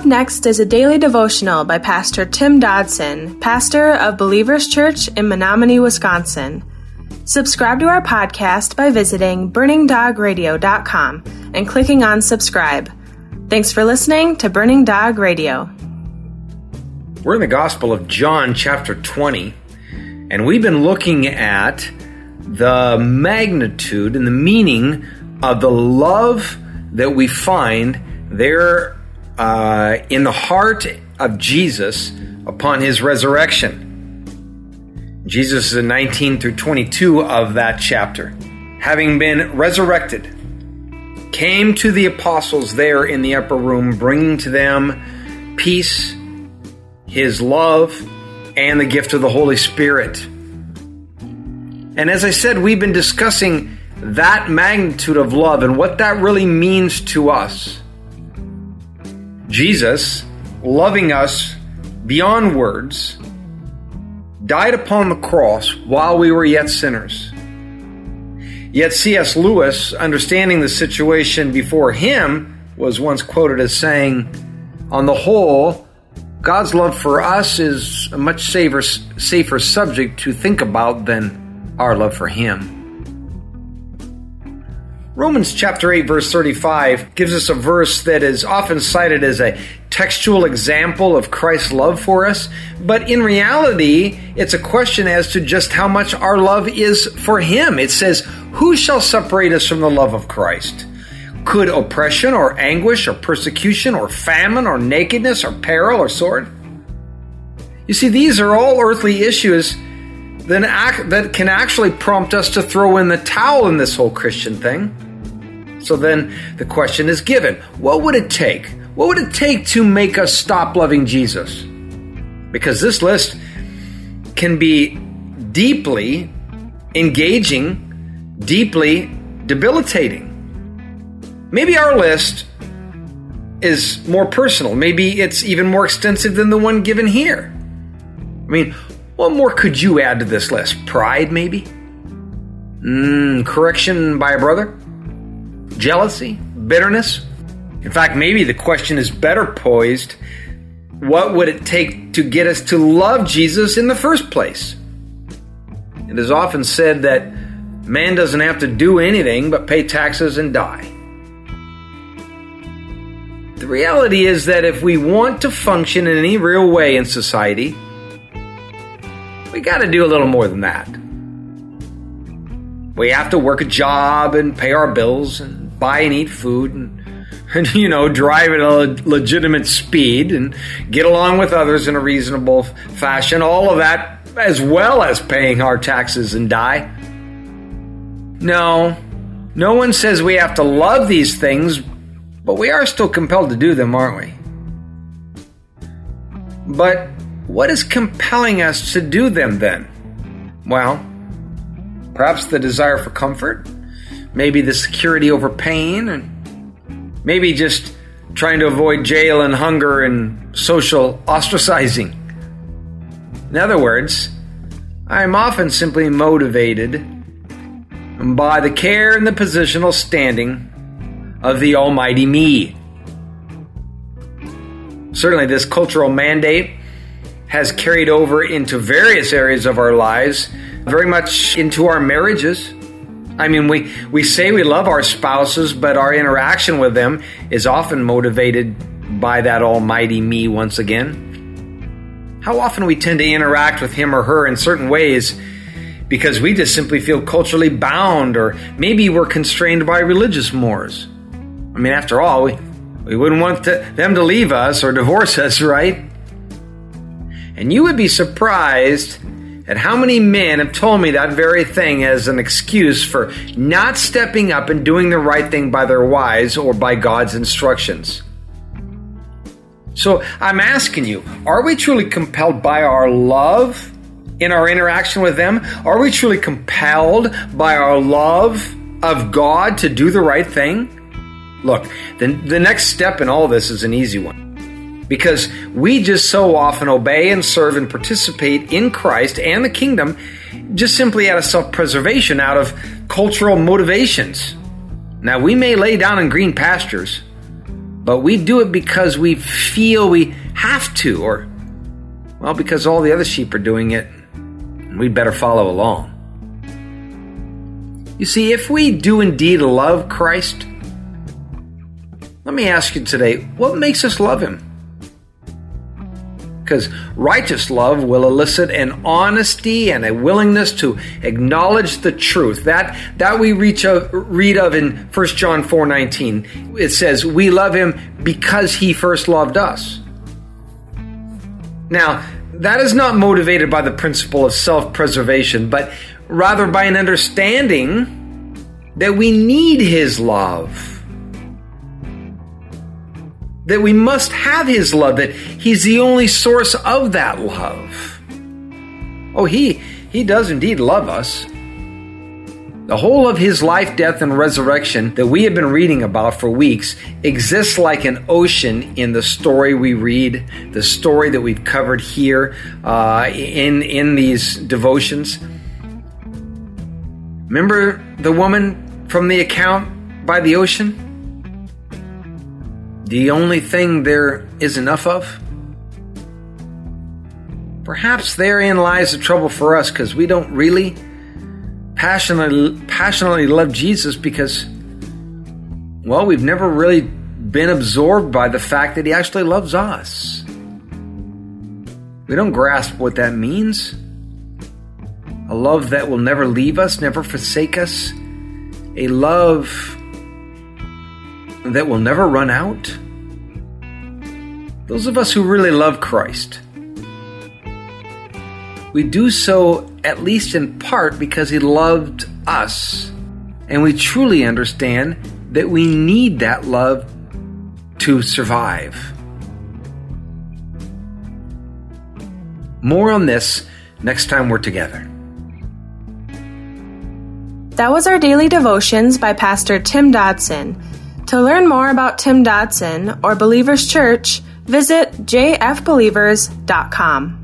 Up next is a daily devotional by Pastor Tim Dodson, pastor of Believers Church in Menominee, Wisconsin. Subscribe to our podcast by visiting burningdogradio.com and clicking on subscribe. Thanks for listening to Burning Dog Radio. We're in the Gospel of John, chapter 20, and we've been looking at the magnitude and the meaning of the love that we find there uh, in the heart of Jesus upon his resurrection. Jesus is in 19 through 22 of that chapter. Having been resurrected, came to the apostles there in the upper room, bringing to them peace, his love, and the gift of the Holy Spirit. And as I said, we've been discussing that magnitude of love and what that really means to us. Jesus, loving us beyond words, died upon the cross while we were yet sinners. Yet C.S. Lewis, understanding the situation before him, was once quoted as saying, On the whole, God's love for us is a much safer, safer subject to think about than our love for Him. Romans chapter 8 verse 35 gives us a verse that is often cited as a textual example of Christ's love for us, but in reality, it's a question as to just how much our love is for him. It says, "Who shall separate us from the love of Christ?" Could oppression or anguish or persecution or famine or nakedness or peril or sword? You see, these are all earthly issues that, that can actually prompt us to throw in the towel in this whole Christian thing. So then the question is given what would it take? What would it take to make us stop loving Jesus? Because this list can be deeply engaging, deeply debilitating. Maybe our list is more personal. Maybe it's even more extensive than the one given here. I mean, what more could you add to this list? Pride, maybe? Mm, correction by a brother? Jealousy, bitterness. In fact, maybe the question is better poised what would it take to get us to love Jesus in the first place? It is often said that man doesn't have to do anything but pay taxes and die. The reality is that if we want to function in any real way in society, we got to do a little more than that. We have to work a job and pay our bills and buy and eat food and, and you know, drive at a legitimate speed and get along with others in a reasonable fashion. All of that as well as paying our taxes and die. No, no one says we have to love these things, but we are still compelled to do them, aren't we? But what is compelling us to do them then? Well, perhaps the desire for comfort, maybe the security over pain, and maybe just trying to avoid jail and hunger and social ostracizing. In other words, I am often simply motivated by the care and the positional standing of the Almighty Me. Certainly, this cultural mandate has carried over into various areas of our lives, very much into our marriages I mean, we, we say we love our spouses, but our interaction with them is often motivated by that almighty me once again. How often we tend to interact with him or her in certain ways because we just simply feel culturally bound, or maybe we're constrained by religious mores. I mean, after all, we, we wouldn't want to, them to leave us or divorce us, right? And you would be surprised and how many men have told me that very thing as an excuse for not stepping up and doing the right thing by their wives or by God's instructions? So I'm asking you, are we truly compelled by our love in our interaction with them? Are we truly compelled by our love of God to do the right thing? Look, the, the next step in all this is an easy one because we just so often obey and serve and participate in Christ and the kingdom just simply out of self preservation, out of cultural motivations. Now, we may lay down in green pastures, but we do it because we feel we have to, or, well, because all the other sheep are doing it, and we'd better follow along. You see, if we do indeed love Christ, let me ask you today what makes us love Him? Because righteous love will elicit an honesty and a willingness to acknowledge the truth. That that we reach read of in 1 John 4:19. It says, "We love him because he first loved us." Now, that is not motivated by the principle of self-preservation, but rather by an understanding that we need his love that we must have His love, that He's the only source of that love. Oh, He, He does indeed love us. The whole of His life, death, and resurrection that we have been reading about for weeks exists like an ocean in the story we read, the story that we've covered here uh, in, in these devotions. Remember the woman from the account by the ocean? The only thing there is enough of? Perhaps therein lies the trouble for us because we don't really passionately, passionately love Jesus because, well, we've never really been absorbed by the fact that He actually loves us. We don't grasp what that means. A love that will never leave us, never forsake us. A love that will never run out? Those of us who really love Christ, we do so at least in part because He loved us. And we truly understand that we need that love to survive. More on this next time we're together. That was our daily devotions by Pastor Tim Dodson. To learn more about Tim Dodson or Believers Church, visit jfbelievers.com.